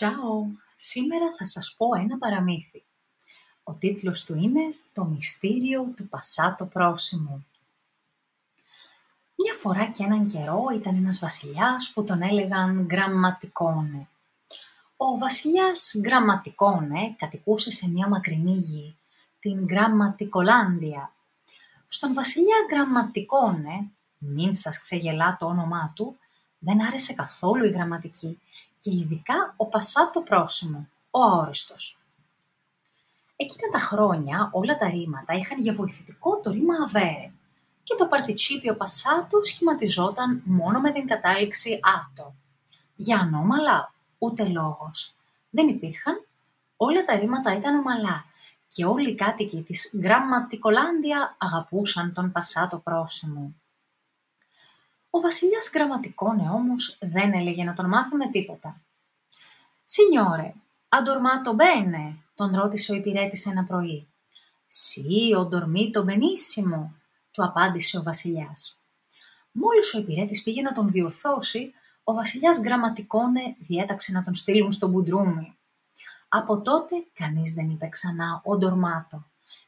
Τσάω! Σήμερα θα σας πω ένα παραμύθι. Ο τίτλος του είναι «Το μυστήριο του Πασάτο Πρόσημου». Μια φορά και έναν καιρό ήταν ένας βασιλιάς που τον έλεγαν Γραμματικόνε. Ο βασιλιάς Γραμματικόνε κατοικούσε σε μια μακρινή γη, την Γραμματικολάνδια. Στον βασιλιά Γραμματικόνε, μην σας ξεγελά το όνομά του, δεν άρεσε καθόλου η γραμματική και ειδικά ο Πασάτο πρόσημο, ο αόριστος. Εκείνα τα χρόνια όλα τα ρήματα είχαν για βοηθητικό το ρήμα αβέρε και το παρτιτσίπιο Πασάτο σχηματιζόταν μόνο με την κατάληξη άτο. Για ανώμαλα ούτε λόγος. Δεν υπήρχαν, όλα τα ρήματα ήταν ομαλά και όλοι οι κάτοικοι της Γραμματικολάνδια αγαπούσαν τον Πασάτο πρόσημο. Ο βασιλιάς Γραμματικόνε όμως δεν έλεγε να τον μάθουμε τίποτα. «Σινιόρε, αντορμάτο μπένε», τον ρώτησε ο υπηρέτης ένα πρωί. «Σι, ο ντορμίτο μπενίσιμο», του απάντησε ο βασιλιάς. Μόλις ο υπηρέτης πήγε να τον διορθώσει, ο βασιλιάς Γραμματικόνε διέταξε να τον στείλουν στο μπουντρούμι. Από τότε κανείς δεν είπε ξανά ο ντορμάτο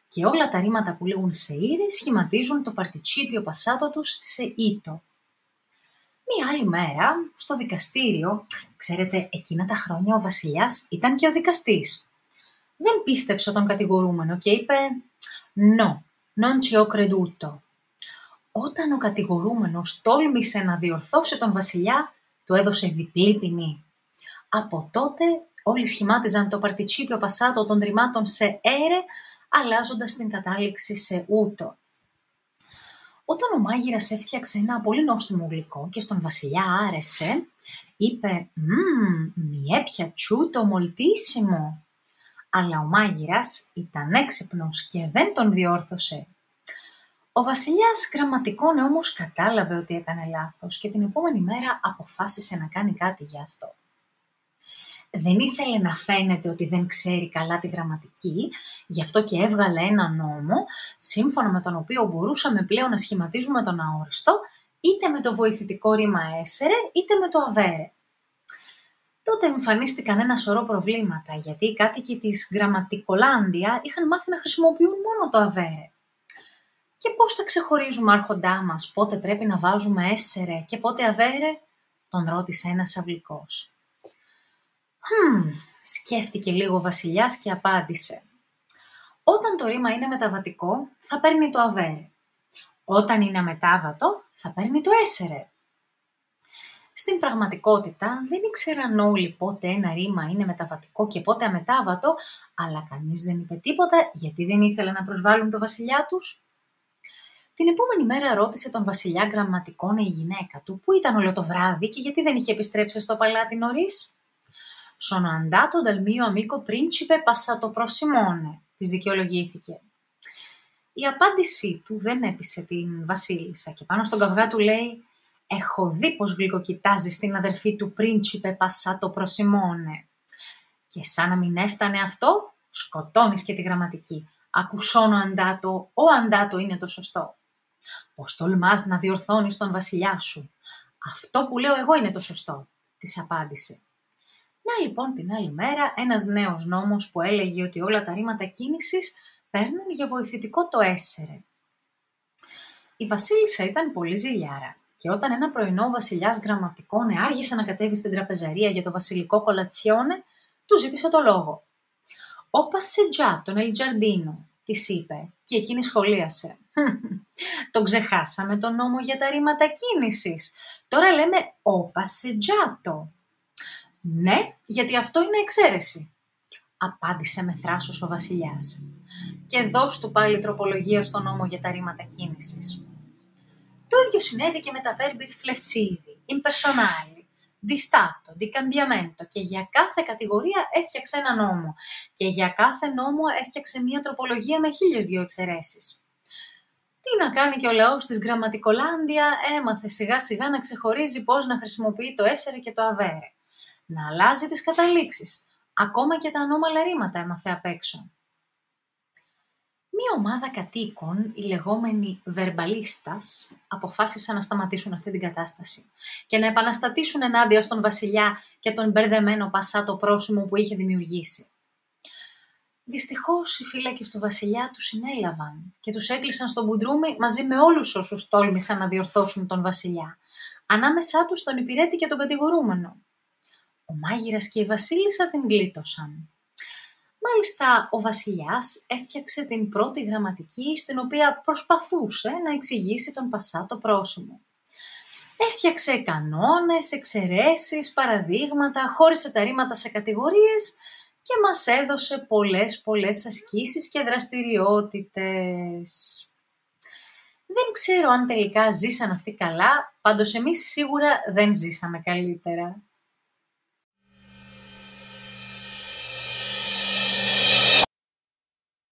και όλα τα ρήματα που λέγουν σε ήρε σχηματίζουν το παρτιτσίπιο πασάτο τους σε ήτο. Μία άλλη μέρα, στο δικαστήριο, ξέρετε, εκείνα τα χρόνια ο βασιλιάς ήταν και ο δικαστής. Δεν πίστεψε τον κατηγορούμενο και είπε «No, non ci ho creduto». Όταν ο κατηγορούμενος τόλμησε να διορθώσει τον βασιλιά, του έδωσε διπλή ποινή. Από τότε όλοι σχημάτιζαν το παρτιτσίπιο πασάτο των ρημάτων σε «έρε», αλλάζοντας την κατάληξη σε «ούτο». Όταν ο μάγειρας έφτιαξε ένα πολύ νόστιμο γλυκό και στον βασιλιά άρεσε, είπε «Μμμ, μη έπια τσούτο μολτίσιμο». Αλλά ο μάγειρας ήταν έξυπνος και δεν τον διόρθωσε. Ο βασιλιάς γραμματικών όμως κατάλαβε ότι έκανε λάθος και την επόμενη μέρα αποφάσισε να κάνει κάτι γι' αυτό δεν ήθελε να φαίνεται ότι δεν ξέρει καλά τη γραμματική, γι' αυτό και έβγαλε ένα νόμο, σύμφωνα με τον οποίο μπορούσαμε πλέον να σχηματίζουμε τον αόριστο, είτε με το βοηθητικό ρήμα έσερε, είτε με το αβέρε. Τότε εμφανίστηκαν ένα σωρό προβλήματα, γιατί οι κάτοικοι της Γραμματικολάνδια είχαν μάθει να χρησιμοποιούν μόνο το αβέρε. Και πώς θα ξεχωρίζουμε άρχοντά μας πότε πρέπει να βάζουμε έσερε και πότε αβέρε, τον ρώτησε ένας αυλικός. «Χμ», σκέφτηκε λίγο ο βασιλιάς και απάντησε. «Όταν το ρήμα είναι μεταβατικό, θα παίρνει το αβέρε. Όταν είναι αμετάβατο, θα παίρνει το έσερε». Στην πραγματικότητα δεν ήξεραν όλοι πότε ένα ρήμα είναι μεταβατικό και πότε αμετάβατο, αλλά κανείς δεν είπε τίποτα γιατί δεν ήθελε να προσβάλλουν το βασιλιά τους. Την επόμενη μέρα ρώτησε τον βασιλιά γραμματικών η γυναίκα του που ήταν όλο το βράδυ και γιατί δεν είχε επιστρέψει στο παλάτι νωρίς. «Sono andato dal mio amico principe passato prosimone», της δικαιολογήθηκε. Η απάντησή του δεν έπεισε την βασίλισσα και πάνω στον καυγά του λέει «Έχω δει πως γλυκοκοιτάζεις την αδερφή του πρίντσιπε Πασάτο Προσιμόνε». Και σαν να μην έφτανε αυτό, σκοτώνεις και τη γραμματική. Ακουσώνω αντάτο, ο αντάτο είναι το σωστό. Πώς τολμάς να διορθώνεις τον βασιλιά σου. Αυτό που λέω εγώ είναι το σωστό, της απάντησε. Να λοιπόν την άλλη μέρα ένας νέος νόμος που έλεγε ότι όλα τα ρήματα κίνησης παίρνουν για βοηθητικό το έσερε. Η βασίλισσα ήταν πολύ ζηλιάρα και όταν ένα πρωινό ο βασιλιάς γραμματικόνε άργησε να κατέβει στην τραπεζαρία για το βασιλικό κολατσιόνε, του ζήτησε το λόγο. «Ο Πασετζάτο nel giardino», της είπε και εκείνη σχολίασε. «Το ξεχάσαμε το νόμο για τα ρήματα κίνησης. Τώρα λέμε «ο Πασετζάτο». «Ναι, γιατί αυτό είναι εξαίρεση», απάντησε με θράσος ο βασιλιάς. «Και δώσ' του πάλι τροπολογία στο νόμο για τα ρήματα κίνησης». Το ίδιο συνέβη και με τα verbi flessivi, impersonali, di stato, di cambiamento και για κάθε κατηγορία έφτιαξε ένα νόμο και για κάθε νόμο έφτιαξε μία τροπολογία με χίλιες δυο εξαιρέσεις. Τι να κάνει και ο λαός της Γραμματικολάνδια έμαθε σιγά σιγά να ξεχωρίζει πώς να χρησιμοποιεί το έσερε και το αβέρε να αλλάζει τις καταλήξεις. Ακόμα και τα ανώμαλα ρήματα έμαθε απ' έξω. Μία ομάδα κατοίκων, οι λεγόμενοι βερμπαλίστας, αποφάσισαν να σταματήσουν αυτή την κατάσταση και να επαναστατήσουν ενάντια στον βασιλιά και τον μπερδεμένο πασάτο πρόσημο που είχε δημιουργήσει. Δυστυχώς οι φύλακες του βασιλιά τους συνέλαβαν και τους έκλεισαν στο μπουντρούμι μαζί με όλους όσους τόλμησαν να διορθώσουν τον βασιλιά, ανάμεσά τους τον υπηρέτη και τον κατηγορούμενο. Ο μάγειρας και η βασίλισσα την γλίτωσαν. Μάλιστα, ο βασιλιάς έφτιαξε την πρώτη γραμματική στην οποία προσπαθούσε να εξηγήσει τον Πασάτο πρόσημο. Έφτιαξε κανόνες, εξαιρέσεις, παραδείγματα, χώρισε τα ρήματα σε κατηγορίες και μας έδωσε πολλές πολλές ασκήσεις και δραστηριότητες. Δεν ξέρω αν τελικά ζήσαν αυτοί καλά, πάντως εμείς σίγουρα δεν ζήσαμε καλύτερα.